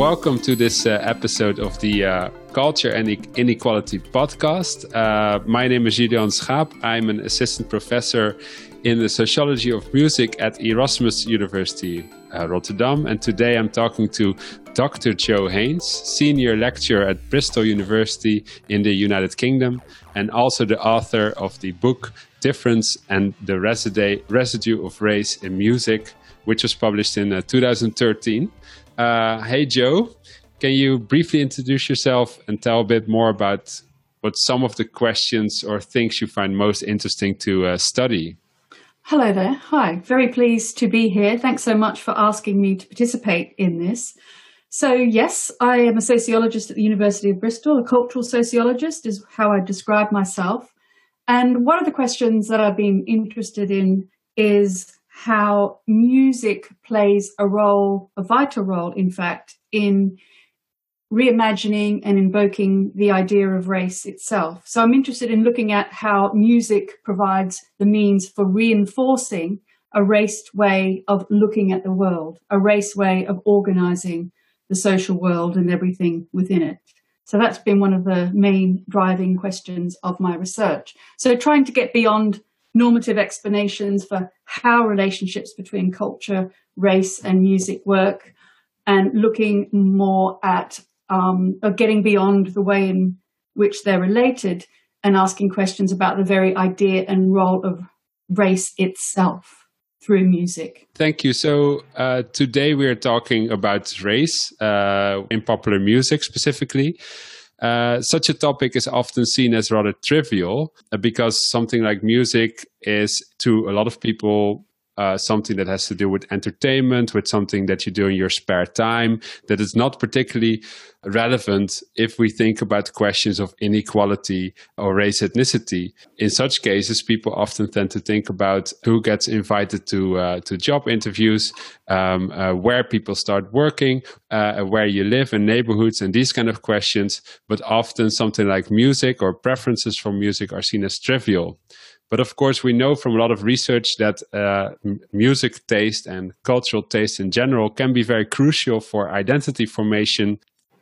welcome to this uh, episode of the uh, Culture and Inequality podcast. Uh, my name is Gideon Schaap. I'm an assistant professor in the sociology of music at Erasmus University uh, Rotterdam. And today I'm talking to Dr. Joe Haynes, senior lecturer at Bristol University in the United Kingdom, and also the author of the book Difference and the Residue of Race in Music, which was published in uh, 2013. Uh, hey, Joe, can you briefly introduce yourself and tell a bit more about what some of the questions or things you find most interesting to uh, study? Hello there. Hi. Very pleased to be here. Thanks so much for asking me to participate in this. So, yes, I am a sociologist at the University of Bristol. A cultural sociologist is how I describe myself. And one of the questions that I've been interested in is how music plays a role, a vital role, in fact, in reimagining and invoking the idea of race itself. So I'm interested in looking at how music provides the means for reinforcing a race way of looking at the world, a race way of organizing the social world and everything within it. So that's been one of the main driving questions of my research. So trying to get beyond normative explanations for how relationships between culture, race, and music work, and looking more at um, getting beyond the way in which they're related and asking questions about the very idea and role of race itself through music. Thank you. So uh, today we are talking about race uh, in popular music specifically. Uh, such a topic is often seen as rather trivial uh, because something like music is to a lot of people uh, something that has to do with entertainment, with something that you do in your spare time, that is not particularly relevant if we think about questions of inequality or race ethnicity. In such cases, people often tend to think about who gets invited to uh, to job interviews, um, uh, where people start working, uh, where you live in neighborhoods, and these kind of questions. But often, something like music or preferences for music are seen as trivial. But of course, we know from a lot of research that uh, music taste and cultural taste in general can be very crucial for identity formation,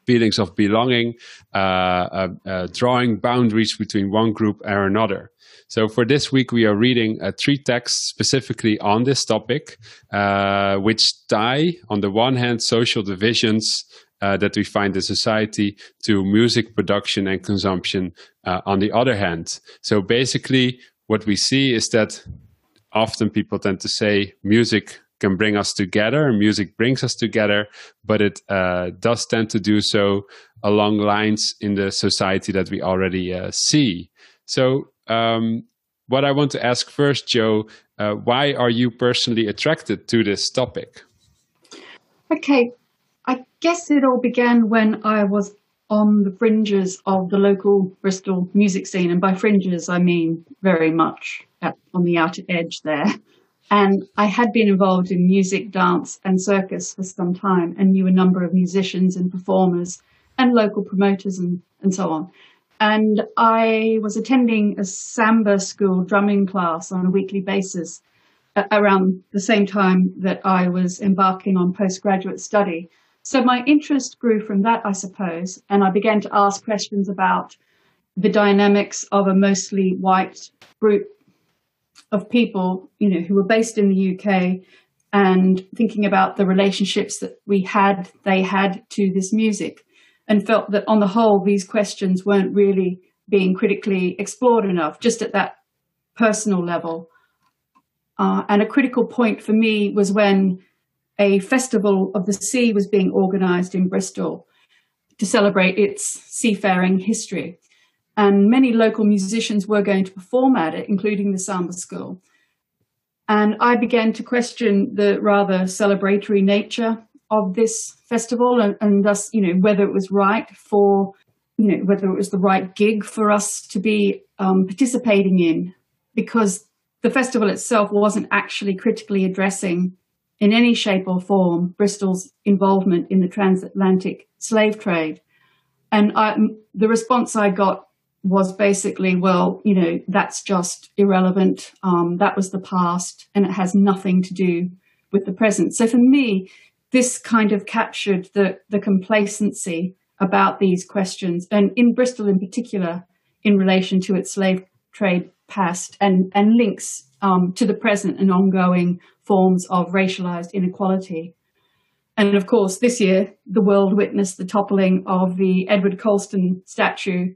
feelings of belonging, uh, uh, uh drawing boundaries between one group and another. So for this week, we are reading uh, three texts specifically on this topic, uh, which tie, on the one hand, social divisions uh, that we find in society to music production and consumption uh, on the other hand. So basically, what we see is that often people tend to say music can bring us together music brings us together but it uh, does tend to do so along lines in the society that we already uh, see. So um, what i want to ask first joe uh, why are you personally attracted to this topic? Okay. I guess it all began when i was on the fringes of the local Bristol music scene. And by fringes, I mean very much at, on the outer edge there. And I had been involved in music, dance, and circus for some time and knew a number of musicians and performers and local promoters and, and so on. And I was attending a samba school drumming class on a weekly basis around the same time that I was embarking on postgraduate study. So my interest grew from that, I suppose, and I began to ask questions about the dynamics of a mostly white group of people, you know, who were based in the UK and thinking about the relationships that we had, they had to this music and felt that on the whole, these questions weren't really being critically explored enough, just at that personal level. Uh, and a critical point for me was when a festival of the sea was being organized in Bristol to celebrate its seafaring history. And many local musicians were going to perform at it, including the Samba School. And I began to question the rather celebratory nature of this festival and, and thus, you know, whether it was right for, you know, whether it was the right gig for us to be um, participating in, because the festival itself wasn't actually critically addressing in any shape or form Bristol's involvement in the transatlantic slave trade. And I, the response I got was basically, well, you know, that's just irrelevant. Um, that was the past and it has nothing to do with the present. So for me, this kind of captured the, the complacency about these questions, and in Bristol in particular, in relation to its slave trade past and, and links um, to the present and ongoing forms of racialized inequality. And of course, this year, the world witnessed the toppling of the Edward Colston statue,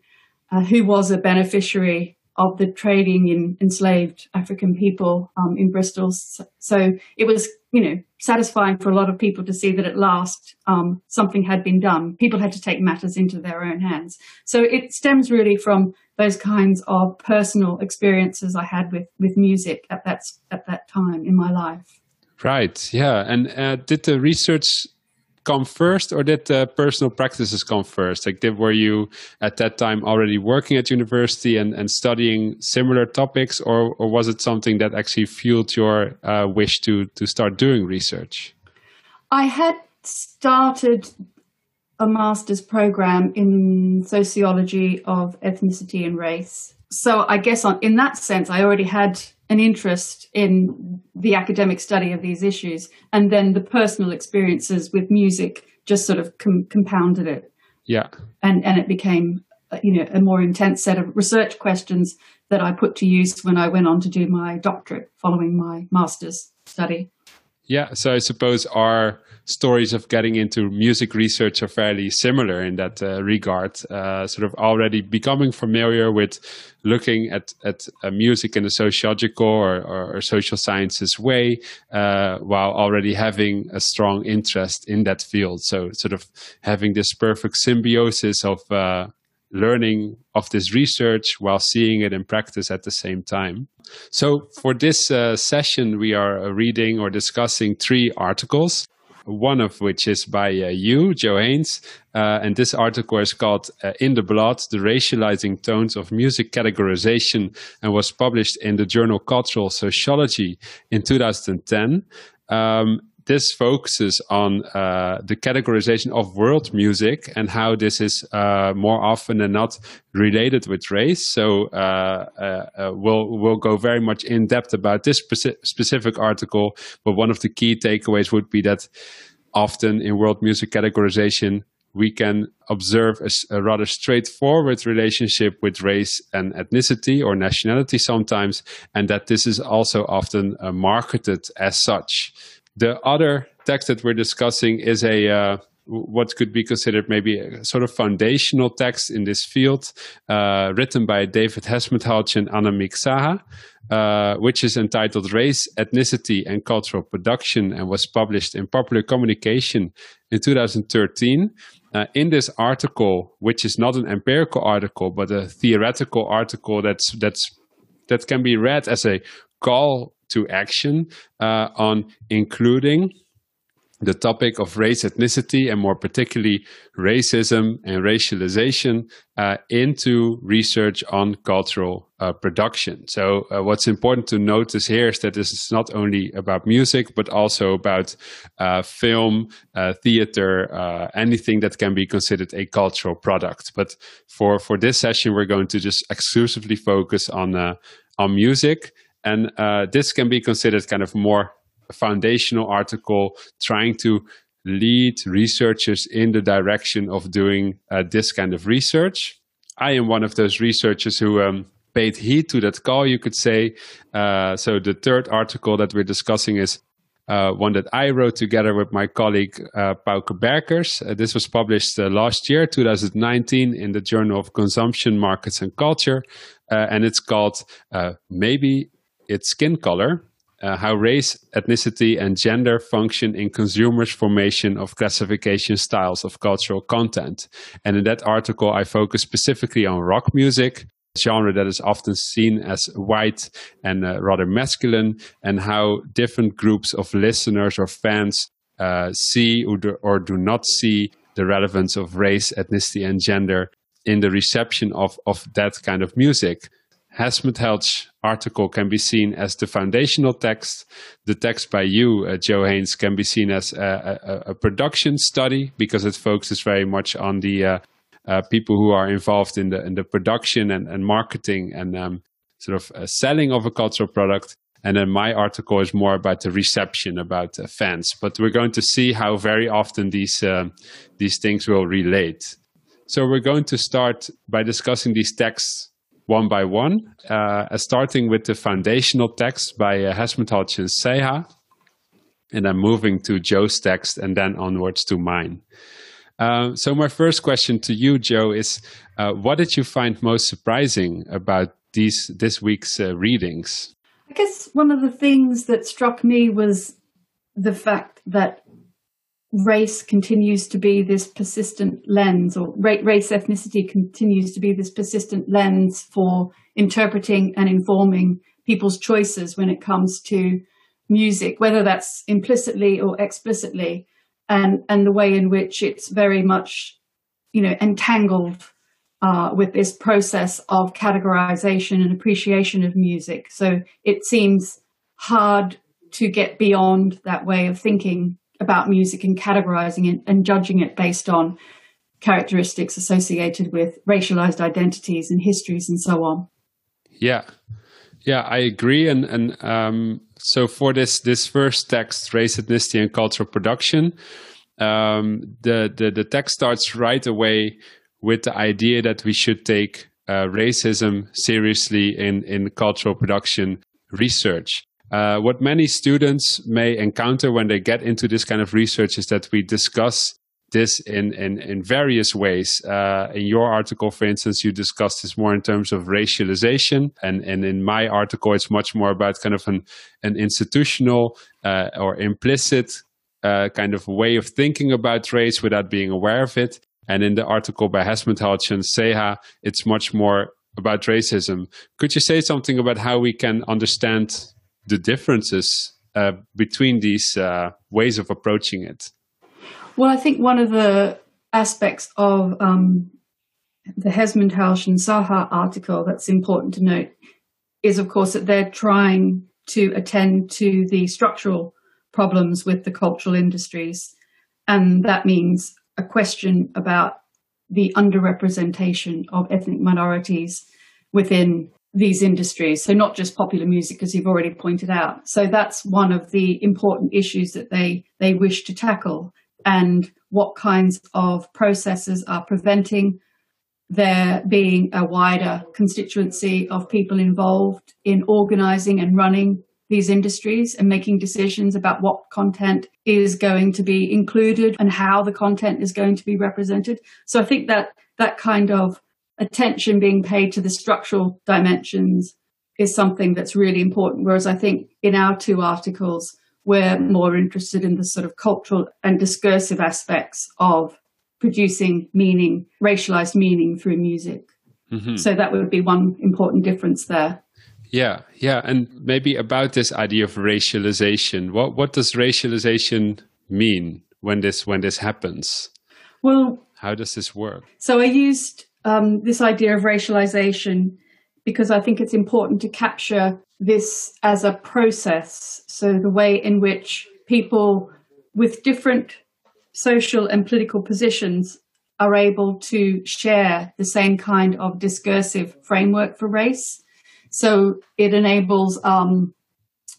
uh, who was a beneficiary of the trading in enslaved African people um, in Bristol. So it was, you know, satisfying for a lot of people to see that at last um, something had been done. People had to take matters into their own hands. So it stems really from those kinds of personal experiences I had with with music at that at that time in my life. Right. Yeah. And uh, did the research come first or did the personal practices come first? Like did were you at that time already working at university and, and studying similar topics or, or was it something that actually fueled your uh, wish to to start doing research? I had started a master's program in sociology of ethnicity and race. So i guess on, in that sense i already had an interest in the academic study of these issues, and then the personal experiences with music just sort of com- compounded it. Yeah, and and it became you know a more intense set of research questions that I put to use when I went on to do my doctorate following my master's study. Yeah, so I suppose our stories of getting into music research are fairly similar in that uh, regard. Uh, sort of already becoming familiar with looking at at uh, music in a sociological or, or, or social sciences way, uh, while already having a strong interest in that field. So sort of having this perfect symbiosis of uh, learning of this research while seeing it in practice at the same time. So, for this uh, session, we are reading or discussing three articles. One of which is by uh, you, Joe Haynes, uh, and this article is called uh, In the Blood The Racializing Tones of Music Categorization and was published in the journal Cultural Sociology in 2010. Um, this focuses on uh, the categorization of world music and how this is uh, more often than not related with race. So uh, uh, uh we'll we'll go very much in depth about this speci specific article. But one of the key takeaways would be that often in world music categorization we can observe a, a, rather straightforward relationship with race and ethnicity or nationality sometimes, and that this is also often uh, marketed as such. The other text that we're discussing is a uh, what could be considered maybe a sort of foundational text in this field, uh, written by David Hesmondhalgh and Anamik Saha, uh, which is entitled Race, Ethnicity, and Cultural Production and was published in Popular Communication in 2013. Uh, in this article, which is not an empirical article, but a theoretical article that's, that's, that can be read as a call to action uh, on including the topic of race, ethnicity, and more particularly racism and racialization uh, into research on cultural uh, production. So, uh, what's important to notice here is that this is not only about music, but also about uh, film, uh, theater, uh, anything that can be considered a cultural product. But for, for this session, we're going to just exclusively focus on, on music. And uh, this can be considered kind of more foundational article trying to lead researchers in the direction of doing uh, this kind of research. I am one of those researchers who um, paid heed to that call, you could say. Uh, so the third article that we're discussing is uh, one that I wrote together with my colleague uh, Pauwke Berkers. Uh, this was published uh, last year, 2019, in the Journal of Consumption, Markets and Culture. Uh, and it's called uh, Maybe its skin color, uh, how race, ethnicity, and gender function in consumers' formation of classification styles of cultural content. And in that article, I focus specifically on rock music, a genre that is often seen as white and uh, rather masculine, and how different groups of listeners or fans uh, see or do, or do not see the relevance of race, ethnicity, and gender in the reception of, of that kind of music. Hesmondhalgh article can be seen as the foundational text. The text by you, uh, Joe Haynes, can be seen as a, a, a, production study because it focuses very much on the uh, uh, people who are involved in the in the production and, and marketing and um, sort of uh, selling of a cultural product. And then my article is more about the reception, about uh, fans. But we're going to see how very often these, uh, these things will relate. So we're going to start by discussing these texts one by one, uh, starting with the foundational text by uh, Hesmondhalgh and Saha, and then moving to Joe's text and then onwards to mine. Uh, so my first question to you, Joe, is uh, what did you find most surprising about these this week's uh, readings? I guess one of the things that struck me was the fact that race continues to be this persistent lens, or race ethnicity continues to be this persistent lens for interpreting and informing people's choices when it comes to music, whether that's implicitly or explicitly, and and the way in which it's very much, you know, entangled uh, with this process of categorization and appreciation of music. So it seems hard to get beyond that way of thinking about music and categorizing it and judging it based on characteristics associated with racialized identities and histories and so on. Yeah. Yeah, I agree. And and um, so for this this first text, race, ethnicity, and cultural production, um, the, the the text starts right away with the idea that we should take uh, racism seriously in, in cultural production research. Uh, what many students may encounter when they get into this kind of research is that we discuss this in, in, in various ways. Uh, in your article, for instance, you discuss this more in terms of racialization. And, and in my article, it's much more about kind of an, an institutional uh, or implicit uh, kind of way of thinking about race without being aware of it. And in the article by Hesmondhalgh and Saha, it's much more about racism. Could you say something about how we can understand the differences uh, between these uh, ways of approaching it? Well, I think one of the aspects of um, the Hesmondhalgh and Saha article that's important to note is, of course, that they're trying to attend to the structural problems with the cultural industries. And that means a question about the underrepresentation of ethnic minorities within these industries. So not just popular music, as you've already pointed out. So that's one of the important issues that they, they wish to tackle and what kinds of processes are preventing there being a wider constituency of people involved in organizing and running these industries and making decisions about what content is going to be included and how the content is going to be represented. So I think that that kind of attention being paid to the structural dimensions is something that's really important. Whereas I think in our two articles, we're more interested in the sort of cultural and discursive aspects of producing meaning, racialized meaning through music. Mm-hmm. So that would be one important difference there. Yeah, yeah, and maybe about this idea of racialization. What what does racialization mean when this when this happens? Well, how does this work? So I used um, this idea of racialization because I think it's important to capture this as a process. So the way in which people with different social and political positions are able to share the same kind of discursive framework for race so it enables, um,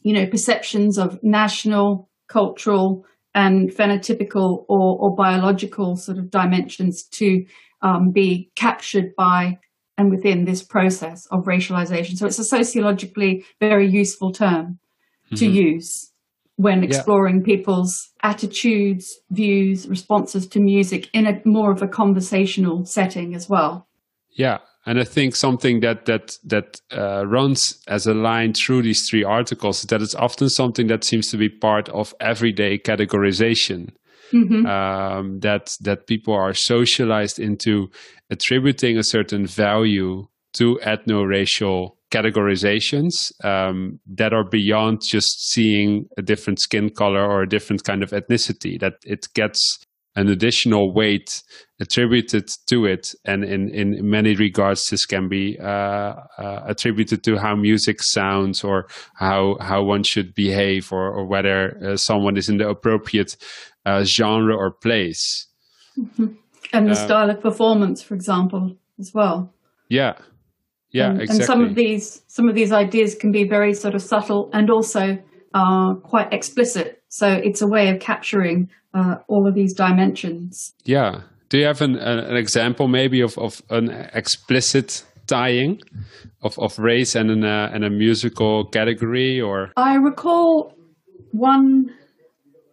you know, perceptions of national, cultural, and phenotypical or, or biological sort of dimensions to um, be captured by and within this process of racialization. So it's a sociologically very useful term mm-hmm. to use when exploring yeah. people's attitudes, views, responses to music in a more of a conversational setting as well. Yeah, and I think something that that that uh, runs as a line through these three articles is that it's often something that seems to be part of everyday categorization. Mm-hmm. Um, that that people are socialized into attributing a certain value to ethno-racial categorizations um, that are beyond just seeing a different skin color or a different kind of ethnicity. That it gets an additional weight attributed to it. And in, in many regards, this can be uh, uh, attributed to how music sounds or how, how one should behave or, or whether uh, someone is in the appropriate uh, genre or place. Mm-hmm. And the uh, style of performance, for example, as well. Yeah. Yeah, and, exactly. and some of these some of these ideas can be very sort of subtle and also uh, quite explicit. So it's a way of capturing uh, all of these dimensions. Yeah. Do you have an, an example maybe of, of an explicit tying of, of race and, an, uh, and a musical category or? I recall one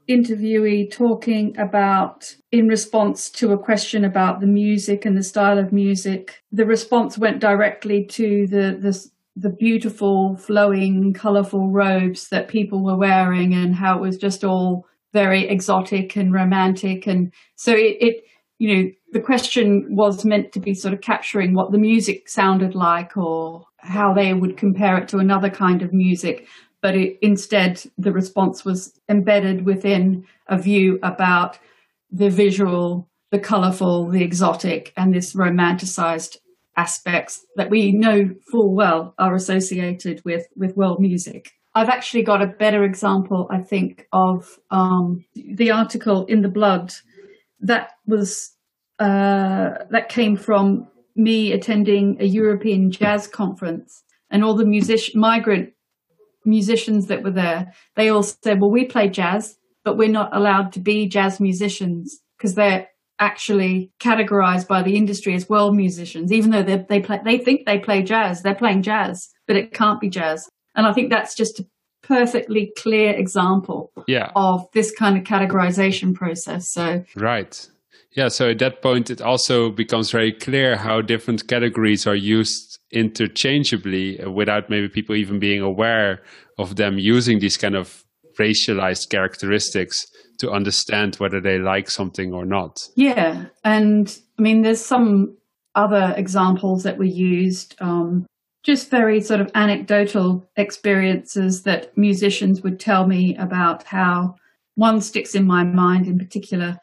interviewee talking about in response to a question about the music and the style of music the response went directly to the the, the beautiful flowing colorful robes that people were wearing and how it was just all very exotic and romantic. And so it, it you know the question was meant to be sort of capturing what the music sounded like or how they would compare it to another kind of music but it, instead the response was embedded within a view about the visual, the colorful, the exotic, and this romanticized aspects that we know full well are associated with, with world music. I've actually got a better example, I think, of um, the article in the Blood that was uh, that came from me attending a European jazz conference, and all the music migrant musicians that were there, they all said, well, we play jazz, but we're not allowed to be jazz musicians because they're actually categorized by the industry as world musicians, even though they, they play, they think they play jazz, they're playing jazz, but it can't be jazz. And I think that's just a perfectly clear example yeah. of this kind of categorization process. So, right. Yeah, so at that point, it also becomes very clear how different categories are used interchangeably without maybe people even being aware of them using these kind of racialized characteristics to understand whether they like something or not. Yeah. And I mean, there's some other examples that were used, um, just very sort of anecdotal experiences that musicians would tell me about how one sticks in my mind in particular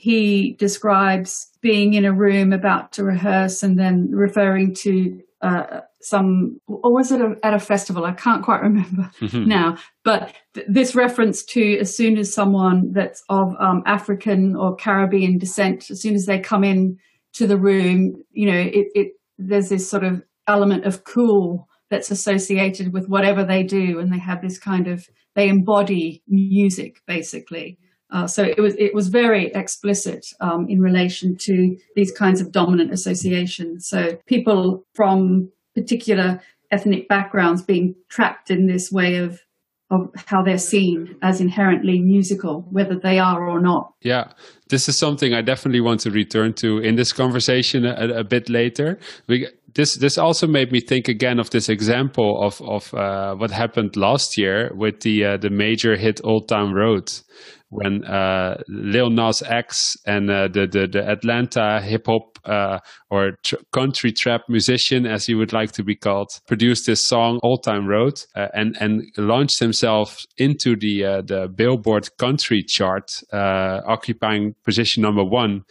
he describes being in a room about to rehearse and then referring to uh, some, or was it a, at a festival? I can't quite remember mm-hmm. now. But th- this reference to as soon as someone that's of um, African or Caribbean descent, as soon as they come in to the room, you know, it, it there's this sort of element of cool that's associated with whatever they do, and they have this kind of they embody music basically. Uh, so it was it was very explicit um, in relation to these kinds of dominant associations. So people from particular ethnic backgrounds being trapped in this way of of how they're seen as inherently musical, whether they are or not. Yeah, this is something I definitely want to return to in this conversation a, a bit later. We, this this also made me think again of this example of of uh, what happened last year with the uh, the major hit Old Town Road when uh, Lil Nas X and uh, the, the, the Atlanta hip hop uh, or tr- country trap musician, as he would like to be called, produced this song "Old Time Road" uh, and and launched himself into the uh, the Billboard country chart, uh, occupying position number one.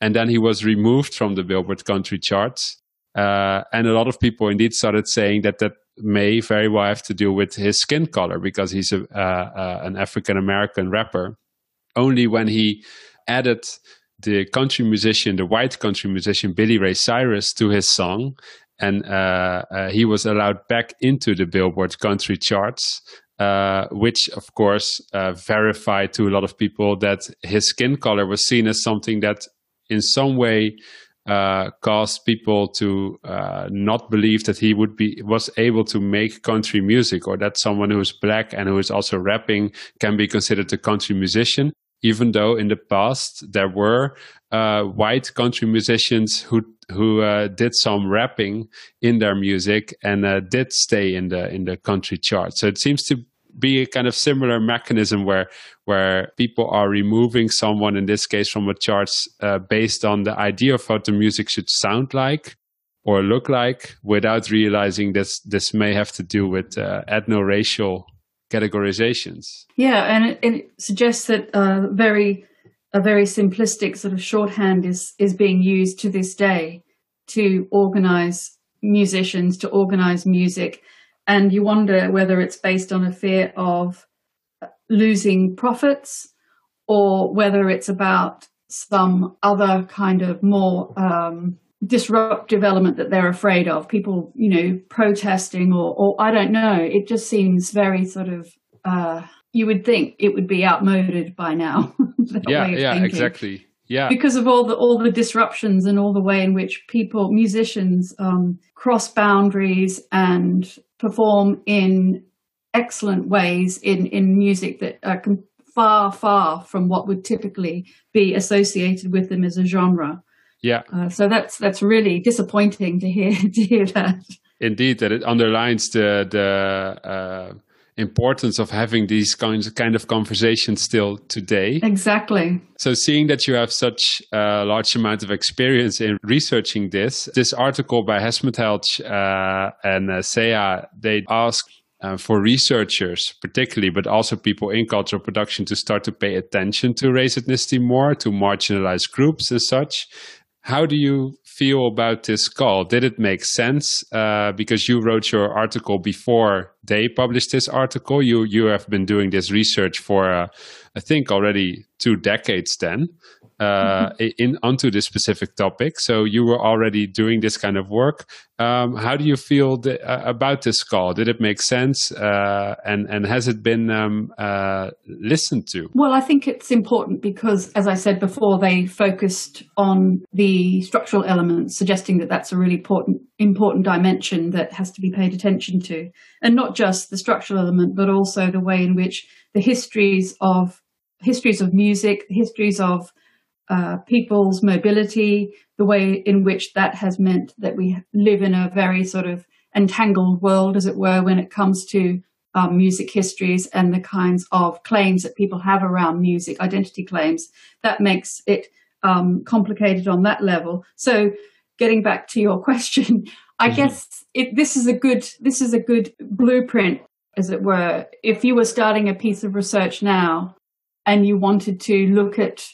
And then he was removed from the Billboard country charts. and a lot of people indeed started saying that that may very well have to do with his skin color because he's a, uh, uh, an African American rapper only when he added the country musician, the white country musician Billy Ray Cyrus, to his song, and uh, uh, he was allowed back into the Billboard country charts. Uh, which, of course, uh, verified to a lot of people that his skin color was seen as something that, in some way, uh, caused people to uh, not believe that he would be was able to make country music, or that someone who is black and who is also rapping can be considered a country musician even though in the past there were uh, white country musicians who who uh, did some rapping in their music and uh, did stay in the in the country chart. So it seems to be a kind of similar mechanism where where people are removing someone in this case from a chart uh, based on the idea of what the music should sound like or look like without realizing this this may have to do with uh, ethno-racial categorizations. Yeah, and it, it suggests that uh, very a very simplistic sort of shorthand is is being used to this day to organize musicians to organize music and you wonder whether it's based on a fear of losing profits or whether it's about some other kind of more um, disruptive element that they're afraid of. People, you know, protesting or, or I don't know. It just seems very sort of. Uh, you would think it would be outmoded by now. yeah, yeah, thinking. exactly. Yeah, because of all the all the disruptions and all the way in which people, musicians, um, cross boundaries and perform in excellent ways in in music that are far, far from what would typically be associated with them as a genre. Yeah. Uh, so that's that's really disappointing to hear to hear that. Indeed, that it underlines the the uh, importance of having these kinds of kind of conversations still today. Exactly. So, seeing that you have such a large amount of experience in researching this, this article by Hesmondhalgh uh, and uh, Sea, they ask uh, for researchers, particularly, but also people in cultural production to start to pay attention to race ethnicity more, to marginalized groups and such. How do you feel about this call? Did it make sense? Uh, because you wrote your article before they published this article. You you have been doing this research for, uh, I think, already two decades. Then, uh, in onto this specific topic. So you were already doing this kind of work. Um, how do you feel the, uh, about this call? Did it make sense, uh, and and has it been um, uh, listened to? Well, I think it's important because, as I said before, they focused on the structural elements, suggesting that that's a really important important dimension that has to be paid attention to, and not just the structural element, but also the way in which the histories of histories of music, histories of uh, people's mobility, the way in which that has meant that we live in a very sort of entangled world, as it were, when it comes to um, music histories and the kinds of claims that people have around music, identity claims. That makes it um, complicated on that level. So, getting back to your question, I mm-hmm. guess it, this is a good this is a good blueprint, as it were. If you were starting a piece of research now and you wanted to look at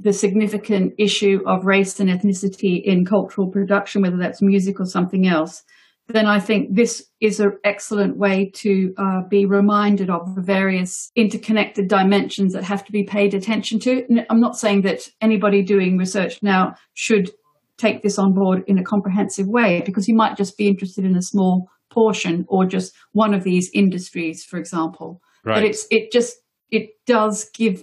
the significant issue of race and ethnicity in cultural production, whether that's music or something else, then I think this is an excellent way to uh, be reminded of the various interconnected dimensions that have to be paid attention to. I'm not saying that anybody doing research now should take this on board in a comprehensive way, because you might just be interested in a small portion or just one of these industries, for example. Right. But it's it just it does give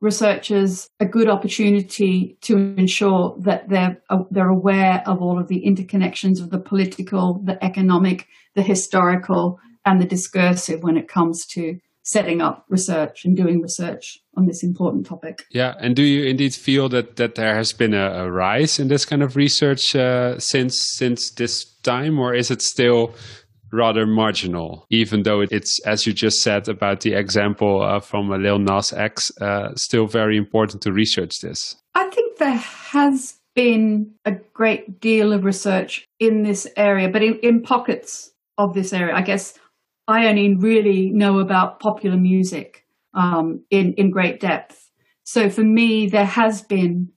researchers a good opportunity to ensure that they're uh, they're aware of all of the interconnections of the political, the economic, the historical, and the discursive when it comes to setting up research and doing research on this important topic. Yeah, and do you indeed feel that that there has been a, a rise in this kind of research uh, since since this time, or is it still rather marginal, even though it's, as you just said about the example uh, from a Lil Nas X, uh, still very important to research this. I think there has been a great deal of research in this area, but in, in pockets of this area. I guess I only really know about popular music um, in, in great depth. So for me, there has been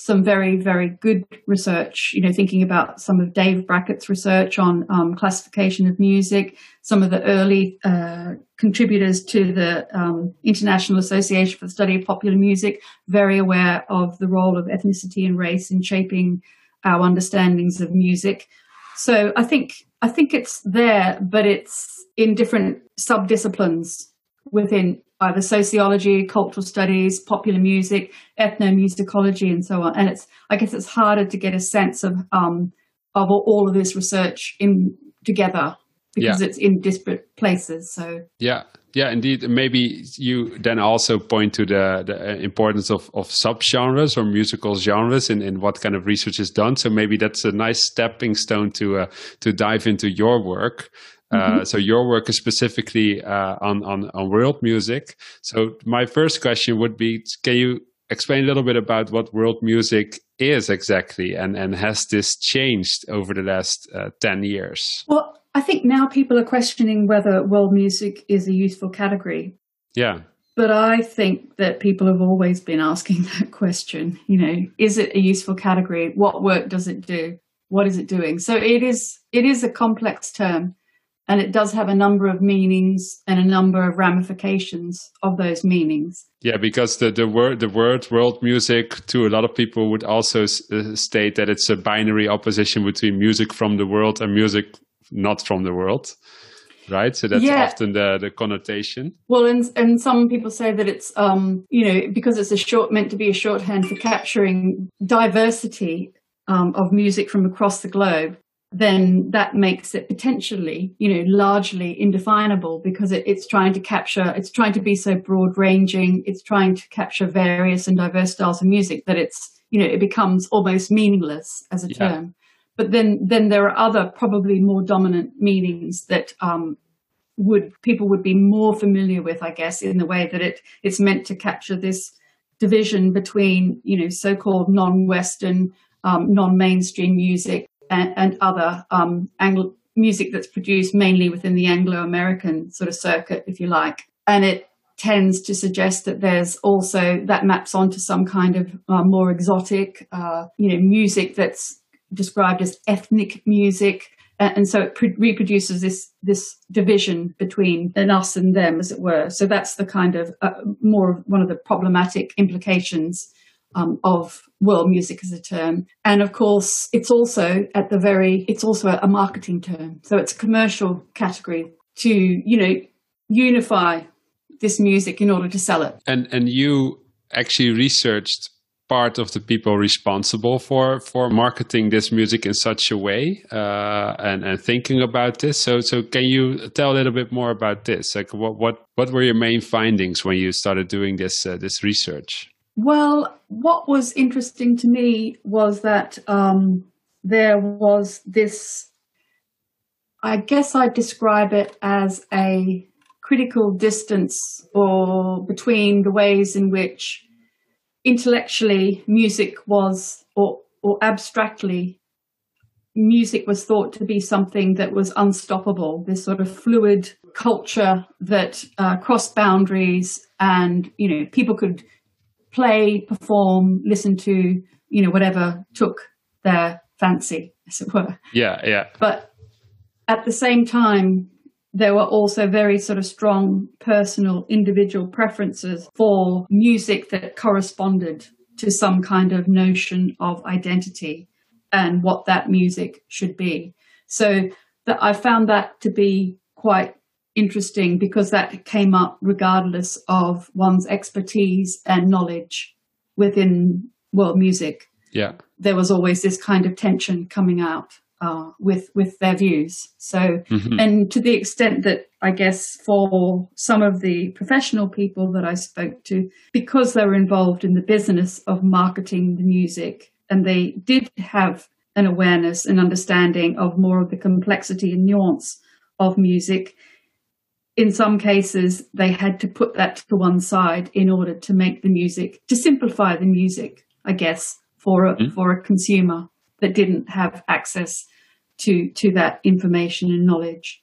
some very, very good research, you know, thinking about some of Dave Brackett's research on um, classification of music, some of the early uh, contributors to the um, International Association for the Study of Popular Music, very aware of the role of ethnicity and race in shaping our understandings of music. So I think I think it's there, but it's in different sub-disciplines within either sociology, cultural studies, popular music, ethnomusicology, and so on. And it's, I guess, it's harder to get a sense of um, of all of this research in together because yeah. it's in disparate places. So yeah, yeah, indeed. Maybe you then also point to the, the importance of, of subgenres or musical genres in, in what kind of research is done. So maybe that's a nice stepping stone to uh, to dive into your work. Mm-hmm. Uh, so your work is specifically uh, on, on on world music. So my first question would be: Can you explain a little bit about what world music is exactly, and and has this changed over the last uh, ten years? Well, I think now people are questioning whether world music is a useful category. Yeah. But I think that people have always been asking that question. You know, is it a useful category? What work does it do? What is it doing? So it is. It is a complex term and it does have a number of meanings and a number of ramifications of those meanings. Yeah, because the the word the word world music to a lot of people would also uh, state that it's a binary opposition between music from the world and music not from the world right? So that's yeah. often the, the connotation. Well, and and some people say that it's um, you know because it's a short meant to be a shorthand for capturing diversity um, of music from across the globe. Then that makes it potentially, you know, largely indefinable because it, it's trying to capture, it's trying to be so broad ranging, it's trying to capture various and diverse styles of music that it's, you know, it becomes almost meaningless as a yeah. term. But then, then there are other probably more dominant meanings that um, would people would be more familiar with, I guess, in the way that it it's meant to capture this division between you know so-called non-Western, um, non-mainstream music and, and other um, Anglo music that's produced mainly within the Anglo-American sort of circuit, if you like, and it tends to suggest that there's also that maps onto some kind of uh, more exotic, uh, you know, music that's described as ethnic music. And so it reproduces this this division between an us and them, as it were. So that's the kind of uh, more of one of the problematic implications um, of world music as a term. And of course, it's also at the very it's also a marketing term. So it's a commercial category to you know unify this music in order to sell it. And and you actually researched part of the people responsible for for marketing this music in such a way uh, and and thinking about this. So so can you tell a little bit more about this? Like what what what were your main findings when you started doing this uh, this research? Well, what was interesting to me was that um, there was this. I guess I'd describe it as a critical distance or between the ways in which intellectually music was or or abstractly music was thought to be something that was unstoppable this sort of fluid culture that uh, crossed boundaries and you know people could play perform listen to you know whatever took their fancy as it were yeah yeah but at the same time there were also very sort of strong personal individual preferences for music that corresponded to some kind of notion of identity and what that music should be. So that I found that to be quite interesting because that came up regardless of one's expertise and knowledge within world music. Yeah. There was always this kind of tension coming out uh, with with their views. So, mm-hmm. and to the extent that I guess for some of the professional people that I spoke to, because they were involved in the business of marketing the music, and they did have an awareness and understanding of more of the complexity and nuance of music. In some cases, they had to put that to one side in order to make the music, to simplify the music, I guess, for a, mm-hmm. for a consumer that didn't have access to to that information and knowledge.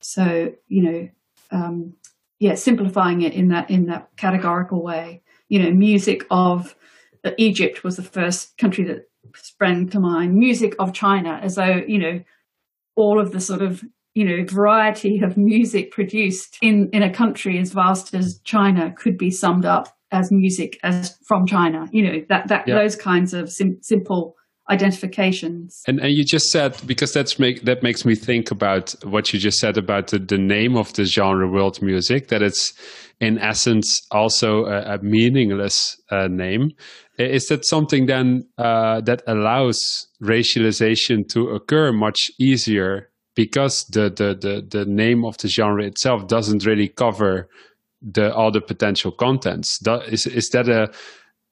So you know, um, yeah, simplifying it in that in that categorical way. You know, music of uh, Egypt was the first country that sprang to mind. Music of China, as though you know, all of the sort of you know variety of music produced in in a country as vast as China could be summed up as music as from China. You know that that yeah. those kinds of sim- simple identifications. And and you just said because that's make that makes me think about what you just said about the, the name of the genre world music that it's in essence also a, a meaningless uh, name. Is that something then uh, that allows racialization to occur much easier because the, the the the name of the genre itself doesn't really cover the all the potential contents? Is is that a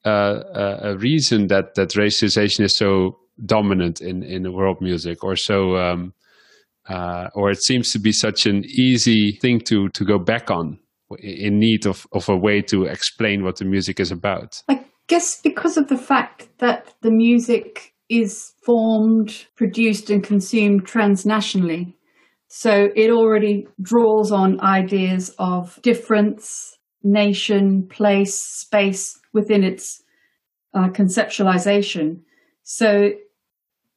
uh, a reason that that racialization is so dominant in in world music, or so, um, uh, or it seems to be such an easy thing to to go back on, in need of of a way to explain what the music is about. I guess because of the fact that the music is formed, produced, and consumed transnationally. So it already draws on ideas of difference, nation, place, space within its uh, conceptualization. So,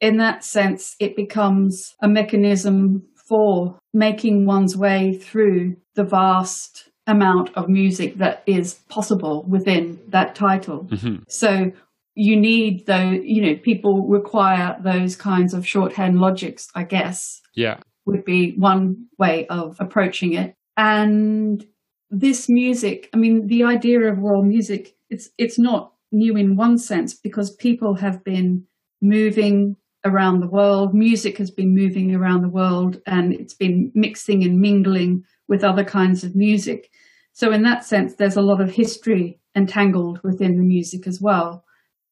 in that sense, it becomes a mechanism for making one's way through the vast amount of music that is possible within that title. Mm-hmm. So you need though, you know, people require those kinds of shorthand logics, I guess. Yeah. Would be one way of approaching it. And this music, I mean, the idea of world music, it's it's not new in one sense because people have been moving around the world. Music has been moving around the world and it's been mixing and mingling with other kinds of music. So, in that sense, there's a lot of history entangled within the music as well.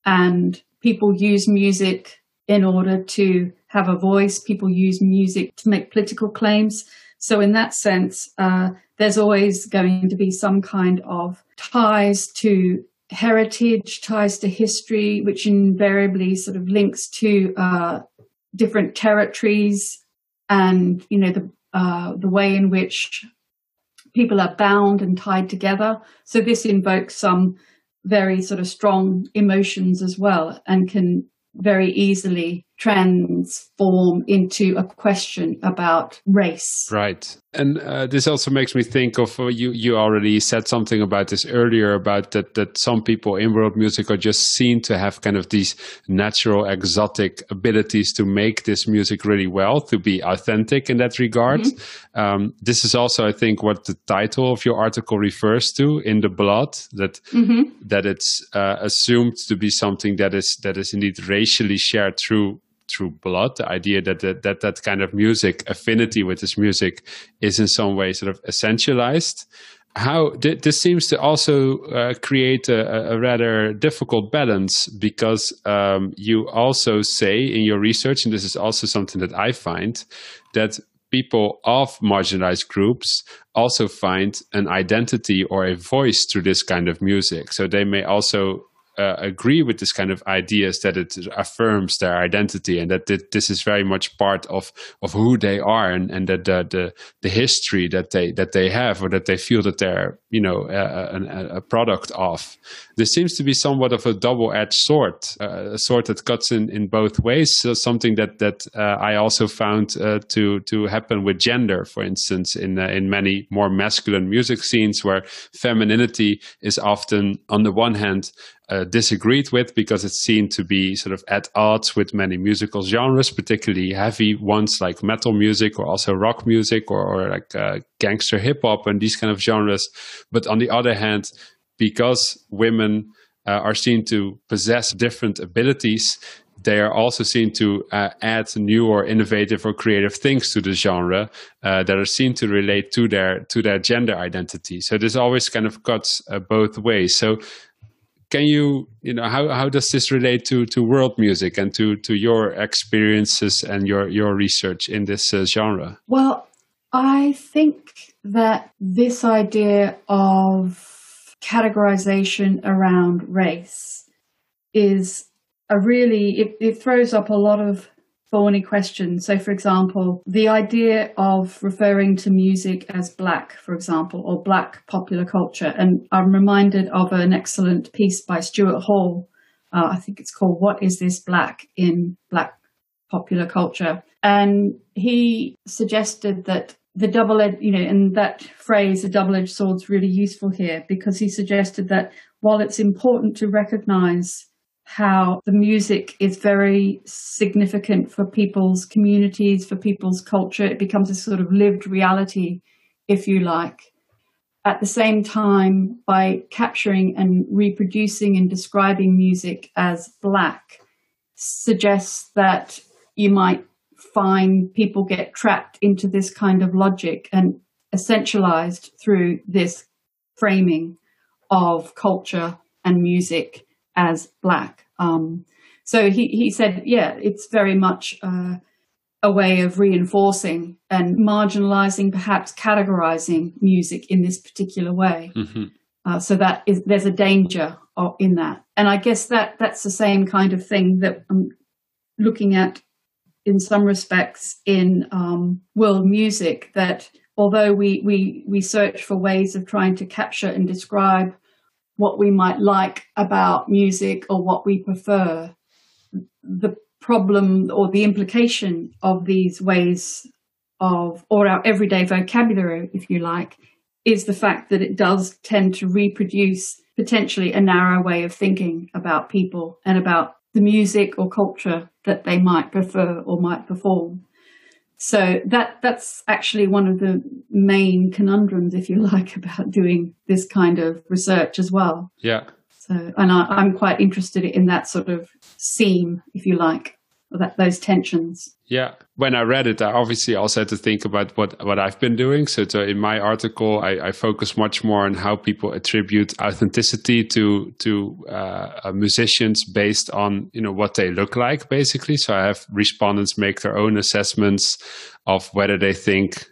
And people use music in order to have a voice, people use music to make political claims. So, in that sense, uh, there's always going to be some kind of ties to heritage, ties to history, which invariably sort of links to uh, different territories and you know the uh, the way in which people are bound and tied together. So this invokes some very sort of strong emotions as well, and can very easily transform into a question about race. Right. And uh, this also makes me think of uh, you. You already said something about this earlier about that that some people in world music are just seen to have kind of these natural, exotic abilities to make this music really well, to be authentic in that regard. Mm-hmm. Um, this is also, I think, what the title of your article refers to in the blood. That mm-hmm. that it's uh, assumed to be something that is that is indeed racially shared through through blood. The idea that, that that kind of music affinity with this music is in some way sort of essentialized. How this seems to also uh, create a, a, rather difficult balance because um, you also say in your research and this is also something that i find that people of marginalized groups also find an identity or a voice through this kind of music. So they may also uh, agree with this kind of ideas that it affirms their identity and that this is very much part of of who they are and, and that the, the, the history that they that they have or that they feel that they're you know a, a, a product of. This seems to be somewhat of a double-edged sword uh, a sword that cuts in in both ways. So something that that uh, I also found uh, to to happen with gender for instance in uh, in many more masculine music scenes where femininity is often on the one hand uh, disagreed with because it's seen to be sort of at odds with many musical genres, particularly heavy ones like metal music or also rock music or, or like uh, gangster hip hop and these kind of genres. But on the other hand, because women uh, are seen to possess different abilities, they are also seen to uh, add new or innovative or creative things to the genre uh, that are seen to relate to their to their gender identity. So this always kind of cuts uh, both ways. So can you you know how, how does this relate to to world music and to to your experiences and your your research in this uh, genre? Well i think that this idea of categorization around race is a really it, it throws up a lot of thorny question. So, for example, the idea of referring to music as black, for example, or black popular culture. And I'm reminded of an excellent piece by Stuart Hall. Uh, I think it's called What is This Black in Black Popular Culture? And he suggested that the double edged, you know, and that phrase, the double edged sword, is really useful here because he suggested that while it's important to recognize how the music is very significant for people's communities, for people's culture. It becomes a sort of lived reality, if you like. At the same time, by capturing and reproducing and describing music as black, suggests that you might find people get trapped into this kind of logic and essentialized through this framing of culture and music as black. Um, so he, he said, yeah, it's very much uh, a way of reinforcing and marginalizing, perhaps categorizing music in this particular way. Mm-hmm. Uh, so that is there's a danger of, in that, and I guess that that's the same kind of thing that I'm looking at in some respects in um, world music. That although we we we search for ways of trying to capture and describe what we might like about music or what we prefer, the problem or the implication of these ways of, or our everyday vocabulary, if you like, is the fact that it does tend to reproduce potentially a narrow way of thinking about people and about the music or culture that they might prefer or might perform. So that that's actually one of the main conundrums, if you like, about doing this kind of research as well. Yeah. So, and I, I'm quite interested in that sort of seam, if you like, that those tensions. Yeah, when I read it, I obviously also had to think about what what I've been doing. So, to, in my article, I, I, focus much more on how people attribute authenticity to to uh, musicians based on you know what they look like, basically. So, I have respondents make their own assessments of whether they think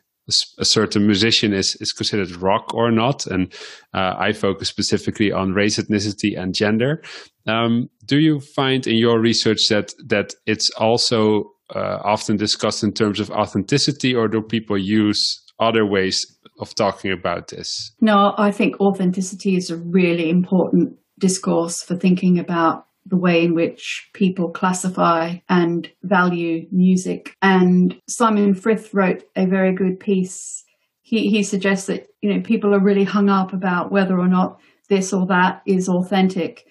a certain musician is, is considered rock or not. And uh, I focus specifically on race, ethnicity, and gender. Um, do you find in your research that that it's also uh, often discussed in terms of authenticity, or do people use other ways of talking about this? No, I think authenticity is a really important discourse for thinking about the way in which people classify and value music. And Simon Frith wrote a very good piece. He, he suggests that, you know, people are really hung up about whether or not this or that is authentic.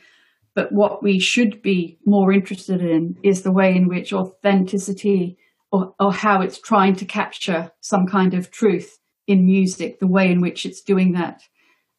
But what we should be more interested in is the way in which authenticity or, or how it's trying to capture some kind of truth in music, the way in which it's doing that.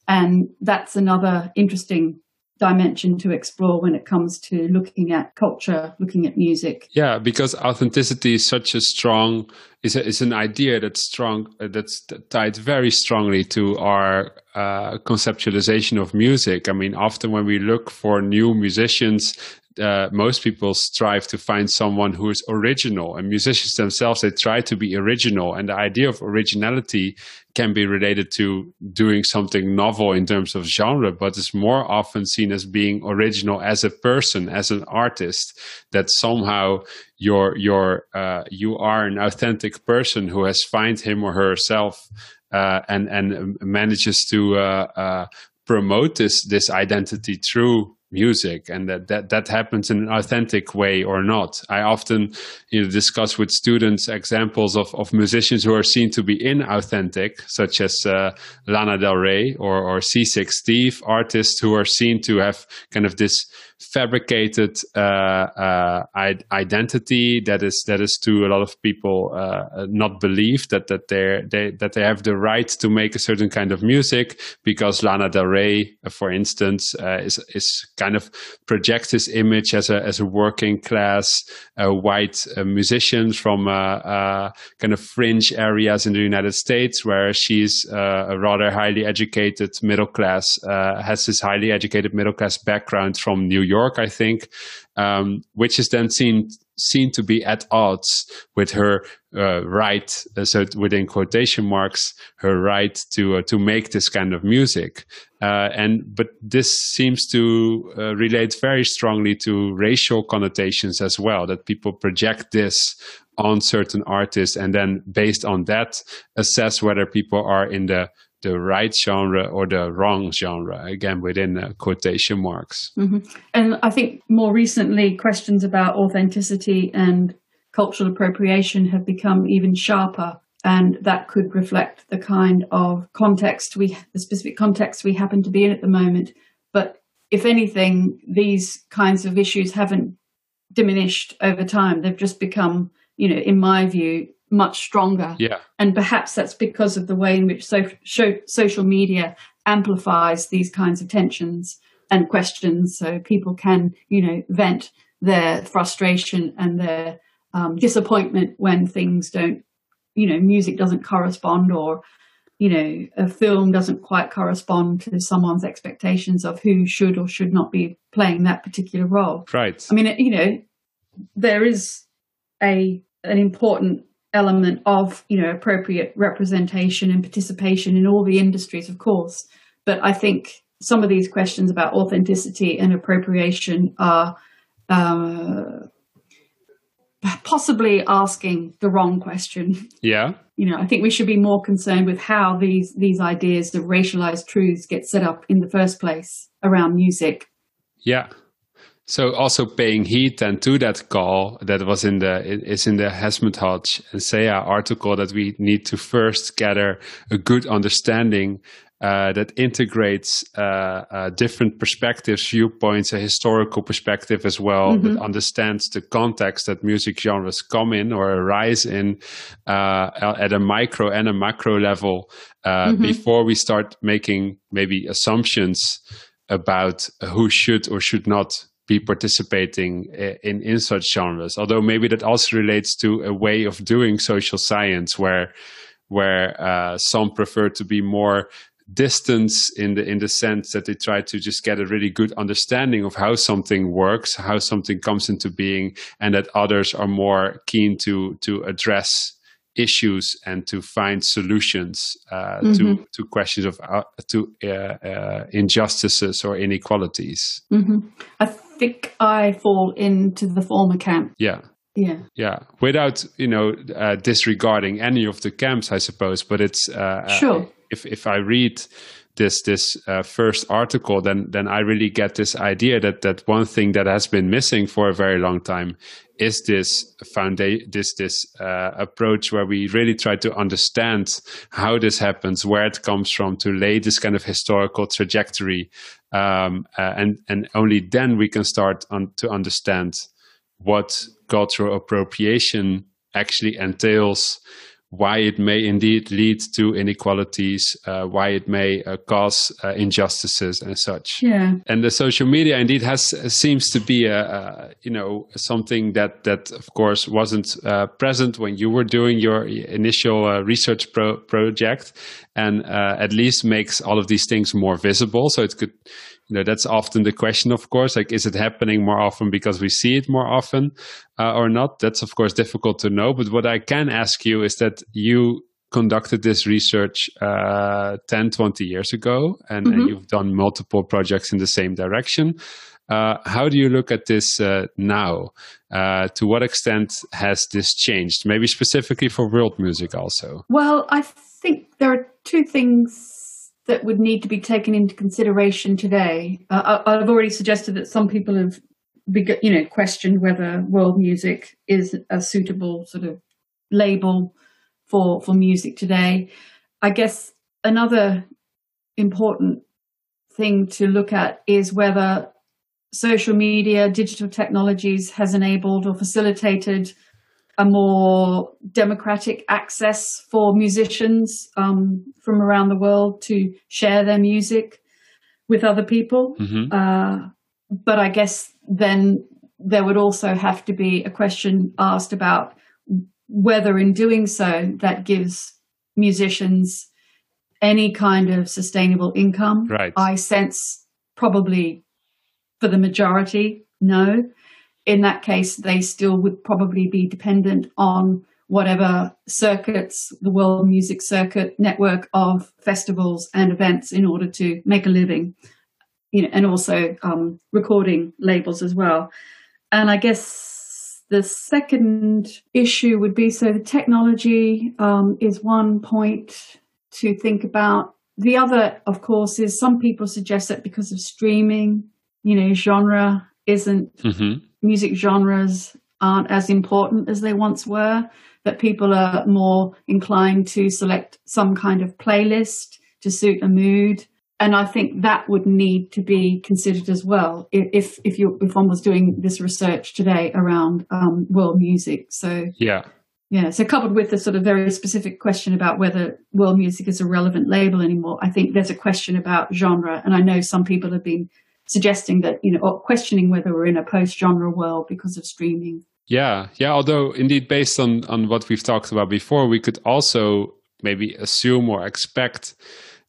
And that's another interesting dimension to explore when it comes to looking at culture, looking at music. Yeah, because authenticity is such a strong is is an idea that's strong uh, that's tied very strongly to our uh, conceptualization of music. I mean, often when we look for new musicians, uh, most people strive to find someone who is original and musicians themselves they try to be original and the idea of originality can be related to doing something novel in terms of genre but is more often seen as being original as a person as an artist that somehow you're, you're uh, you are an authentic person who has found him or herself uh, and and manages to uh, uh, promote this this identity through music and that, that that happens in an authentic way or not. I often you know discuss with students examples of, of musicians who are seen to be inauthentic such as uh, lana del rey or, or c6 steve artists who are seen to have kind of this fabricated uh, uh, identity that is that is to a lot of people uh, not believed that that they they that they have the right to make a certain kind of music because Lana Del Rey, for instance, uh, is is kind of projects this image as a as a working class white uh, musician from uh, kind of fringe areas in the United States, where she's a rather highly educated middle class has this highly educated middle class background from New York York, I think, um, which is then seen seen to be at odds with her uh, right, uh, so within quotation marks, her right to uh, to make this kind of music. Uh, and but this seems to uh, relate very strongly to racial connotations as well. That people project this on certain artists, and then based on that, assess whether people are in the the right genre or the wrong genre, again within uh, quotation marks. Mm-hmm. And I think more recently, questions about authenticity and cultural appropriation have become even sharper. And that could reflect the kind of context we, the specific context we happen to be in at the moment. But if anything, these kinds of issues haven't diminished over time. They've just become, you know, in my view, much stronger. Yeah. And perhaps that's because of the way in which so, so, social media amplifies these kinds of tensions and questions. So people can, you know, vent their frustration and their um, disappointment when things don't, you know, music doesn't correspond or, you know, a film doesn't quite correspond to someone's expectations of who should or should not be playing that particular role. Right. I mean, you know, there is a an important element of you know appropriate representation and participation in all the industries of course. But i think some of these questions about authenticity and appropriation are uh, possibly asking the wrong question. Yeah. You know i think we should be more concerned with how these these ideas of racialized truths get set up in the first place around music. Yeah So also paying heed then to that call that was in the is in the Hesmondhalgh and Saha article that we need to first gather a good understanding uh, that integrates uh, uh, different perspectives, viewpoints, a historical perspective as well, mm-hmm. that understands the context that music genres come in or arise in uh, at a micro and a macro level uh, mm-hmm. before we start making maybe assumptions about who should or should not be participating in, in such genres. Although maybe that also relates to a way of doing social science where where uh, some prefer to be more distance in the in the sense that they try to just get a really good understanding of how something works, how something comes into being, and that others are more keen to to address issues and to find solutions uh, mm-hmm. to to questions of uh, to uh, uh injustices or inequalities. Mm-hmm. I think I fall into the former camp. Yeah. Yeah. Yeah. Without, you know, uh, disregarding any of the camps, I suppose, but it's uh, sure. If if I read this this uh, first article, then then I really get this idea that that one thing that has been missing for a very long time is this foundation, this this uh, approach where we really try to understand how this happens, where it comes from, to lay this kind of historical trajectory, um, uh, and and only then we can start on, to understand what cultural appropriation actually entails why it may indeed lead to inequalities, uh, why it may uh, cause uh, injustices and such. Yeah. And the social media indeed has seems to be a, a you know something that that of course wasn't uh, present when you were doing your initial uh, research pro- project, and uh, at least makes all of these things more visible. So it could you know that's often the question of course like is it happening more often because we see it more often uh, or not that's of course difficult to know but what i can ask you is that you conducted this research uh, 10 20 years ago and, mm-hmm. and, you've done multiple projects in the same direction uh, how do you look at this uh, now? Uh, to what extent has this changed? Maybe specifically for world music, also. Well, I think there are two things that would need to be taken into consideration today? Uh, I've already suggested that some people have, you know, questioned whether world music is a suitable sort of label for for music today. I guess another important thing to look at is whether social media, digital technologies has enabled or facilitated a more democratic access for musicians um, from around the world to share their music with other people. Mm-hmm. Uh, but I guess then there would also have to be a question asked about whether, in doing so, that gives musicians any kind of sustainable income. Right. I sense probably for the majority, no in that case, they still would probably be dependent on whatever circuits, the world music circuit network of festivals and events in order to make a living, you know, and also um, recording labels as well. And I guess the second issue would be so the technology um, is one point to think about. The other, of course, is some people suggest that because of streaming, you know, genre isn't mm-hmm music genres aren't as important as they once were, that people are more inclined to select some kind of playlist to suit a mood. And I think that would need to be considered as well if if you if one was doing this research today around um, world music. So yeah, yeah. So coupled with the sort of very specific question about whether world music is a relevant label anymore, I think there's a question about genre. And I know some people have been suggesting that you know or questioning whether we're in a post genre world because of streaming. Yeah yeah although indeed based on on what we've talked about before we could also maybe assume or expect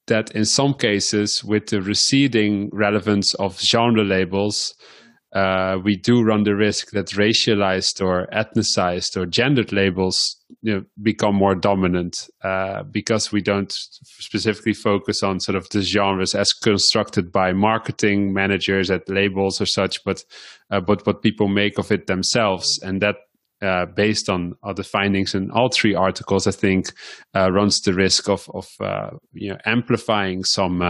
that in some cases with the receding relevance of genre labels uh, we do run the risk that racialized or ethnicized or gendered labels you know, become more dominant uh, because we don't specifically focus on sort of the genres as constructed by marketing managers at labels or such, but uh, but what people make of it themselves, and that uh, based on other findings in all three articles, I think uh, runs the risk of of uh, you know amplifying some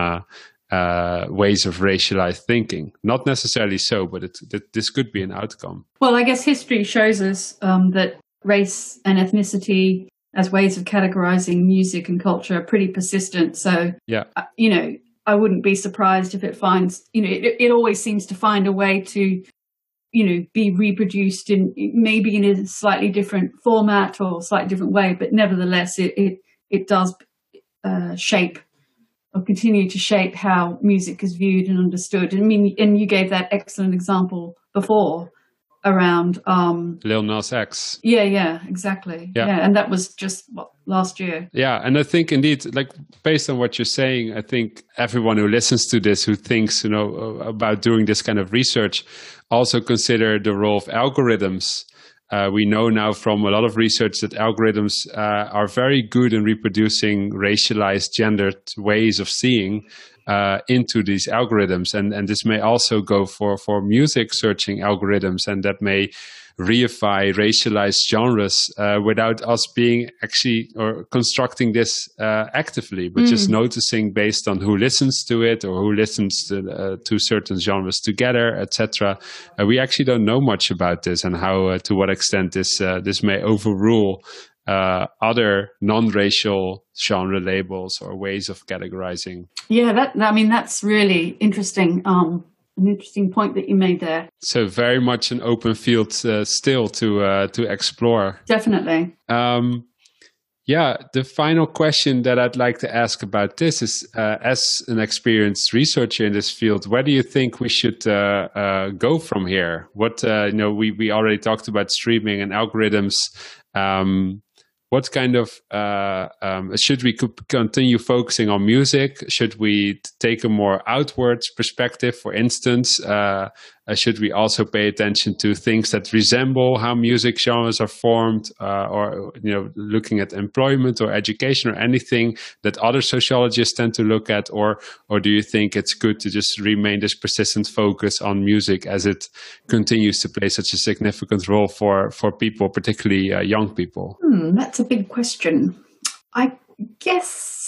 uh, ways of racialized thinking. Not necessarily so, but it, it, this could be an outcome. Well, I guess history shows us um, that race and ethnicity as ways of categorizing music and culture are pretty persistent. So, yeah, uh, you know, I wouldn't be surprised if it finds, you know, it, it always seems to find a way to, you know, be reproduced in maybe in a slightly different format or slightly different way, but nevertheless, it it, it does uh, shape or continue to shape how music is viewed and understood. I mean, and you gave that excellent example before around um Lil Nas X. Yeah, yeah, exactly. Yeah. yeah. and that was just what, last year. Yeah, and I think indeed, like based on what you're saying, I think everyone who listens to this, who thinks you know about doing this kind of research, also consider the role of algorithms. Uh, we know now from a lot of research that algorithms uh, are very good in reproducing racialized, gendered ways of seeing uh, into these algorithms, and and this may also go for for music searching algorithms, and that may reify racialized genres uh, without us being actually or constructing this uh, actively, but mm. just noticing based on who listens to it or who listens to, uh, to certain genres together, etc. Uh, we actually don't know much about this and how uh, to what extent this uh, this may overrule uh, other non-racial genre labels or ways of categorizing. Yeah, that I mean that's really interesting. Um, an interesting point that you made there. So very much an open field uh, still to uh, to explore. Definitely. Um, yeah, the final question that I'd like to ask about this is, uh, as an experienced researcher in this field, where do you think we should uh, uh, go from here? What uh, you know, we we already talked about streaming and algorithms. Um, what kind of uh, um, should we continue focusing on music? Should we take a more outwards perspective? For instance, uh, uh, should we also pay attention to things that resemble how music genres are formed, uh, or you know, looking at employment or education or anything that other sociologists tend to look at, or or do you think it's good to just remain this persistent focus on music as it continues to play such a significant role for for people, particularly uh, young people? Hmm, that's a big question. I guess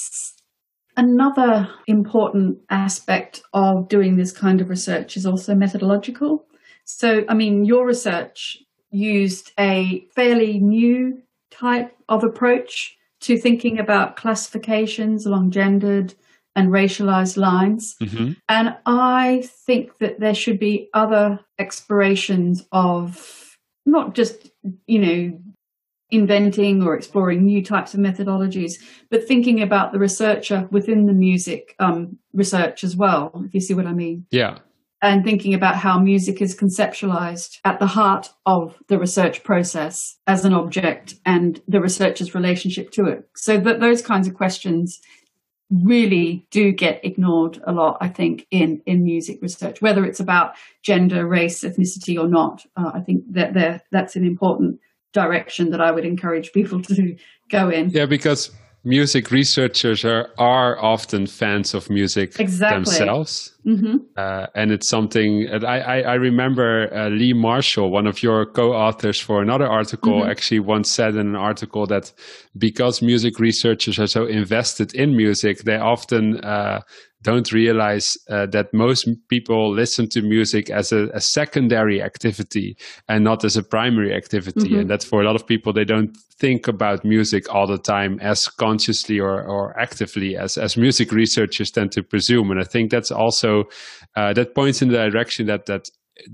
Another important aspect of doing this kind of research is also methodological. So, I mean, your research used a fairly new type of approach to thinking about classifications along gendered and racialized lines. Mm-hmm. And I think that there should be other explorations of not just, you know, inventing or exploring new types of methodologies, but thinking about the researcher within the music um, research as well, if you see what I mean. Yeah. And thinking about how music is conceptualized at the heart of the research process as an object and the researcher's relationship to it. So that those kinds of questions really do get ignored a lot, I think, in, in music research, whether it's about gender, race, ethnicity or not. Uh, I think that that's an important direction that I would encourage people to go in. Yeah, because music researchers are, are often fans of music exactly. themselves. Mm-hmm. Uh, and it's something I, I, I remember uh, Lee Marshall, one of your co authors for another article, mm-hmm. actually once said in an article that because music researchers are so invested in music, they often uh, don't realize uh, that most people listen to music as a, a, secondary activity and not as a primary activity. Mm-hmm. And that for a lot of people, they don't think about music all the time as consciously or, or actively as, as music researchers tend to presume. And I think that's also, uh, that points in the direction that, that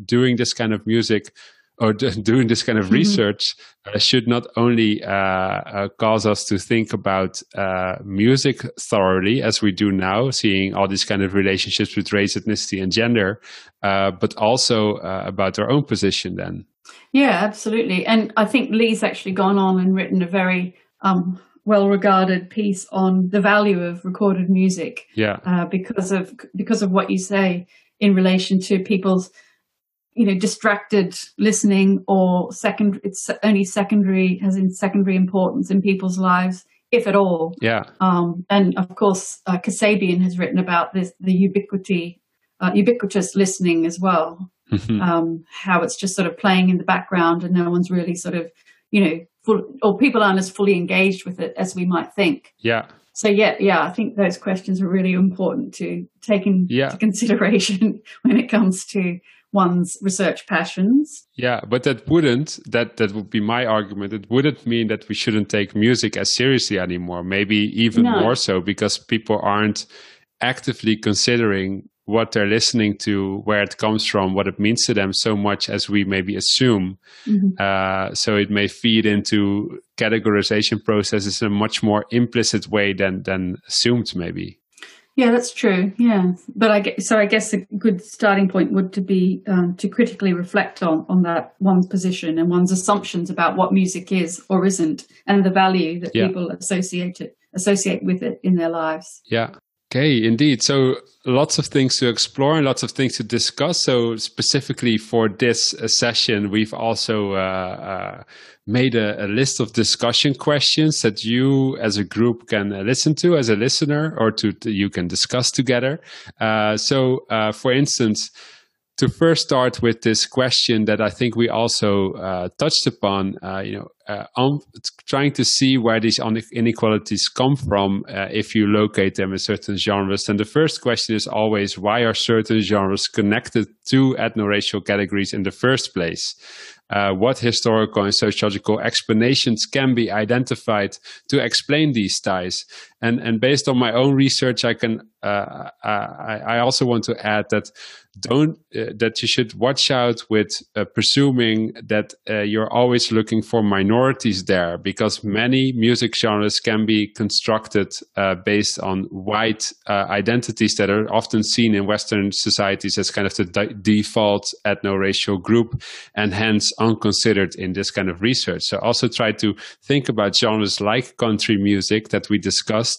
doing this kind of music or doing this kind of mm-hmm. research uh, should not only uh, uh, cause us to think about uh, music thoroughly as we do now, seeing all these kind of relationships with race, ethnicity, and gender, uh, but also uh, about our own position then. Yeah, absolutely. And I think Lee's actually gone on and written a very um, well regarded piece on the value of recorded music. Yeah. because of because of what you say in relation to people's you know distracted listening or second it's only secondary has in secondary importance in people's lives if at all. Yeah. Um, and of course uh, Kassabian has written about this the ubiquity uh, ubiquitous listening as well. Mm-hmm. um, how it's just sort of playing in the background and no one's really sort of you know full or people aren't as fully engaged with it as we might think. Yeah. So yeah, yeah, I think those questions are really important to take into yeah. consideration when it comes to one's research passions. Yeah, but that wouldn't that that would be my argument. It wouldn't mean that we shouldn't take music as seriously anymore. Maybe even no. more so because people aren't actively considering what they're listening to, where it comes from, what it means to them, so much as we maybe assume. Mm-hmm. Uh, so it may feed into categorization processes in a much more implicit way than than assumed, maybe. Yeah, that's true. Yeah, but I guess, so I guess a good starting point would to be um, to critically reflect on on that one's position and one's assumptions about what music is or isn't, and the value that yeah. people associate it associate with it in their lives. Yeah, Okay, indeed. So lots of things to explore and lots of things to discuss. So specifically for this uh, session, we've also uh, uh, made a, a, list of discussion questions that you as a group can uh, listen to as a listener or to, to you can discuss together. Uh, so uh, for instance, to first start with this question that I think we also uh, touched upon, uh, you know, uh, on trying to see where these inequalities come from uh, if you locate them in certain genres. And the first question is always why are certain genres connected to ethno-racial categories in the first place? Uh, what historical and sociological explanations can be identified to explain these ties? And and based on my own research, I can uh, I, I also want to add that don't uh, that you should watch out with uh, presuming that uh, you're always looking for minorities there because many music genres can be constructed uh, based on white uh, identities that are often seen in western societies as kind of the de- default ethno-racial group and hence unconsidered in this kind of research. So also try to think about genres like country music that we discussed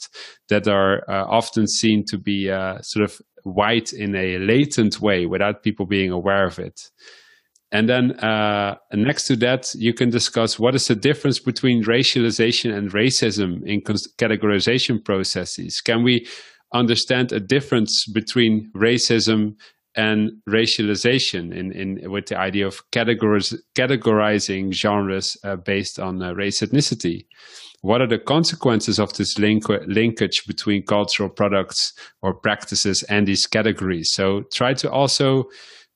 that are uh, often seen to be sort of white in a latent way without people being aware of it. And then uh, next to that, you can discuss what is the difference between racialization and racism in categorization processes. Can we understand a difference between racism and racialization in, in with the idea of categoriz categorizing genres uh, based on uh, race ethnicity? What are the consequences of this link linkage between cultural products or practices and these categories? So try to also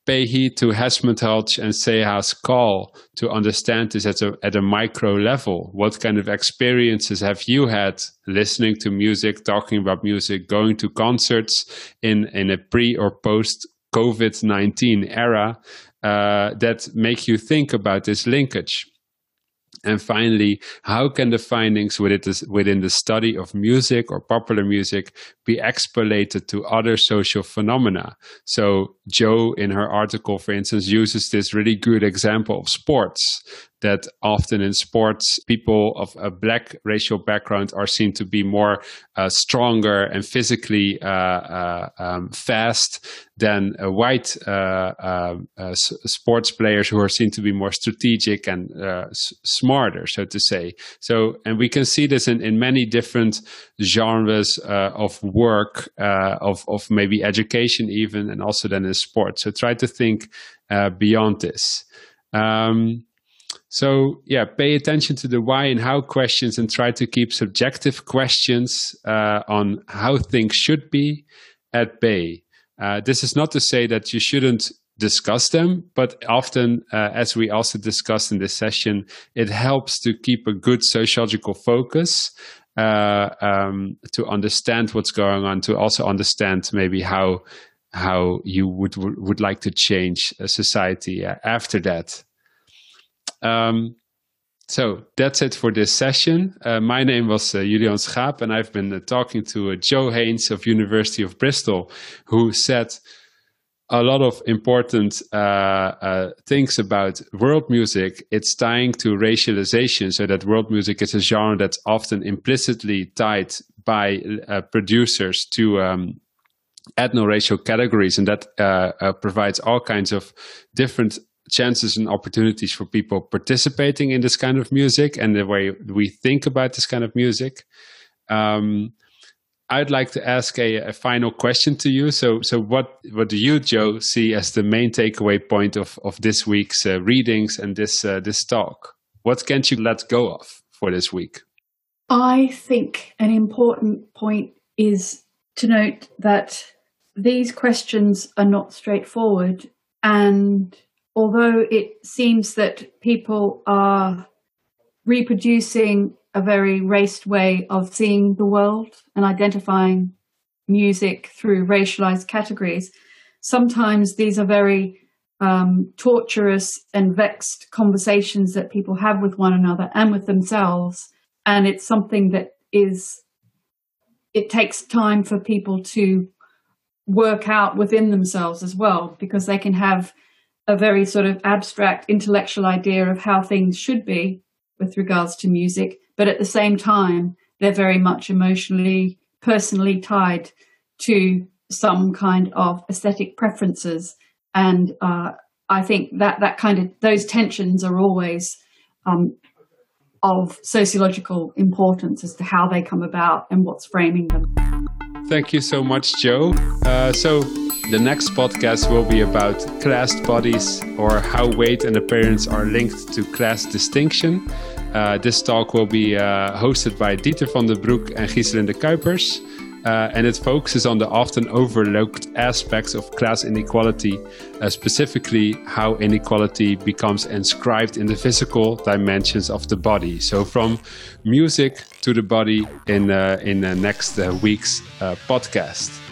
pay heed to Hesmondhalgh and Saha's call to understand this at a, at a micro level. What kind of experiences have you had listening to music, talking about music, going to concerts in, in a pre or post COVID 19 era uh, that make you think about this linkage? And finally, how can the findings within the study of music or popular music be extrapolated to other social phenomena? So, Jo, in her article, for instance, uses this really good example of sports that often in sports, people of a black racial background are seen to be more uh, stronger and physically uh, uh, um, fast than white uh, um, uh, sports players who are seen to be more strategic and uh, smarter, so to say. So, and we can see this in, in many different genres of work, of, of maybe education, even, and also then in sport. So, try to think beyond this. Um, so yeah, pay attention to the why and how questions and try to keep subjective questions uh, on how things should be at bay. Uh, this is not to say that you shouldn't discuss them, but often, uh, as we also discussed in this session, it helps to keep a good sociological focus uh, um, to understand what's going on, to also understand maybe how how you would would like to change a society uh, after that. Um, so that's it for this session. Uh, my name was uh, Julian Schaap, and I've been uh, talking to uh, Jo Haynes of University of Bristol, who said a lot of important uh, uh, things about world music. It's tying to racialization, so that world music is a genre that's often implicitly tied by producers to um, ethno-racial categories, and that provides all kinds of different chances and opportunities for people participating in this kind of music and the way we think about this kind of music. Um, I'd like to ask a, a, final question to you. So, so what what do you, Jo, see as the main takeaway point of of this week's uh, readings and this uh, this talk? What can't you let go of for this week? I think an important point is to note that these questions are not straightforward. And although it seems that people are reproducing a very raced way of seeing the world and identifying music through racialized categories, sometimes these are very um, torturous and vexed conversations that people have with one another and with themselves. And it's something that is, it takes time for people to work out within themselves as well, because they can have a very sort of abstract intellectual idea of how things should be with regards to music, but at the same time, they're very much emotionally, personally tied to some kind of aesthetic preferences. And uh, I think that that kind of those tensions are always um, of sociological importance as to how they come about and what's framing them. Thank you so much, Jo. Uh, so, the next podcast will be about classed bodies or how weight and appearance are linked to class distinction. Uh, this talk will be uh, hosted by Dieter Vandebroeck and Giselinde Kuipers. Uh, and it focuses on the often overlooked aspects of class inequality, uh, specifically how inequality becomes inscribed in the physical dimensions of the body. So, from music to the body in uh, in the next uh, week's uh, podcast.